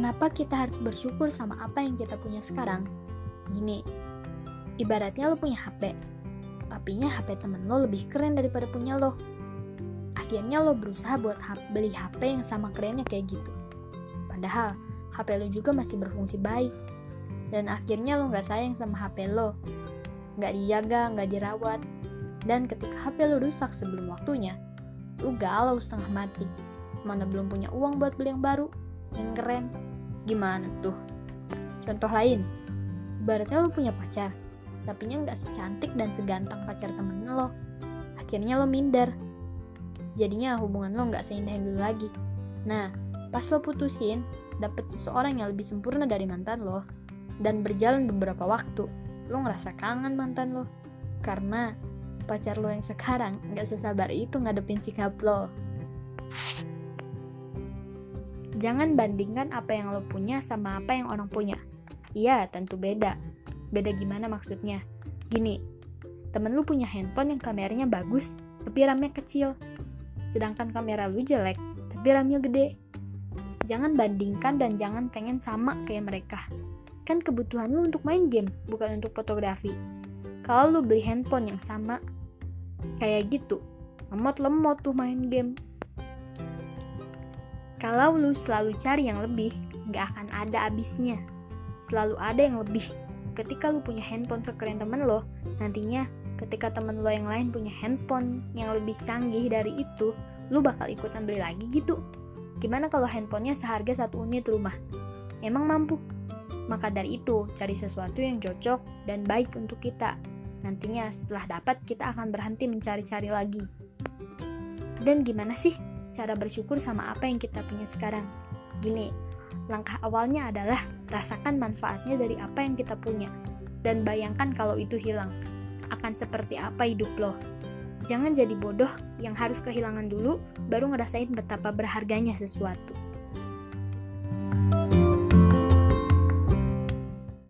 Kenapa kita harus bersyukur sama apa yang kita punya sekarang? Gini, ibaratnya lo punya HP, tapi HP temen lo lebih keren daripada punya lo. Akhirnya lo berusaha buat beli HP yang sama kerennya kayak gitu. Padahal, HP lo juga masih berfungsi baik. Dan akhirnya lo gak sayang sama HP lo. Gak dijaga, gak dirawat. Dan ketika HP lo rusak sebelum waktunya, lo galau setengah mati. Mana belum punya uang buat beli yang baru, yang keren. Gimana tuh? Contoh lain, ibaratnya lo punya pacar, tapi nya nggak secantik dan seganteng pacar temen lo. Akhirnya lo minder. Jadinya hubungan lo nggak seindah yang dulu lagi. Nah, pas lo putusin, dapet seseorang yang lebih sempurna dari mantan lo, dan berjalan beberapa waktu, lo ngerasa kangen mantan lo. Karena pacar lo yang sekarang nggak sesabar itu ngadepin sikap lo. Jangan bandingkan apa yang lo punya sama apa yang orang punya. Iya, tentu beda. Beda gimana maksudnya? Gini, temen lu punya handphone yang kameranya bagus, tapi RAM-nya kecil. Sedangkan kamera lu jelek, tapi RAM-nya gede. Jangan bandingkan dan jangan pengen sama kayak mereka. Kan kebutuhan lu untuk main game, bukan untuk fotografi. Kalau lu beli handphone yang sama, kayak gitu, lemot-lemot tuh main game. Kalau lu selalu cari yang lebih, gak akan ada abisnya. Selalu ada yang lebih. Ketika lu punya handphone sekeren temen lo, nantinya ketika temen lo yang lain punya handphone yang lebih canggih dari itu, lu bakal ikutan beli lagi gitu. Gimana kalau handphonenya seharga satu unit rumah? Emang mampu? Maka dari itu, cari sesuatu yang cocok dan baik untuk kita. Nantinya setelah dapat, kita akan berhenti mencari-cari lagi. Dan gimana sih cara bersyukur sama apa yang kita punya sekarang. Gini, langkah awalnya adalah rasakan manfaatnya dari apa yang kita punya. Dan bayangkan kalau itu hilang. Akan seperti apa hidup lo. Jangan jadi bodoh yang harus kehilangan dulu, baru ngerasain betapa berharganya sesuatu.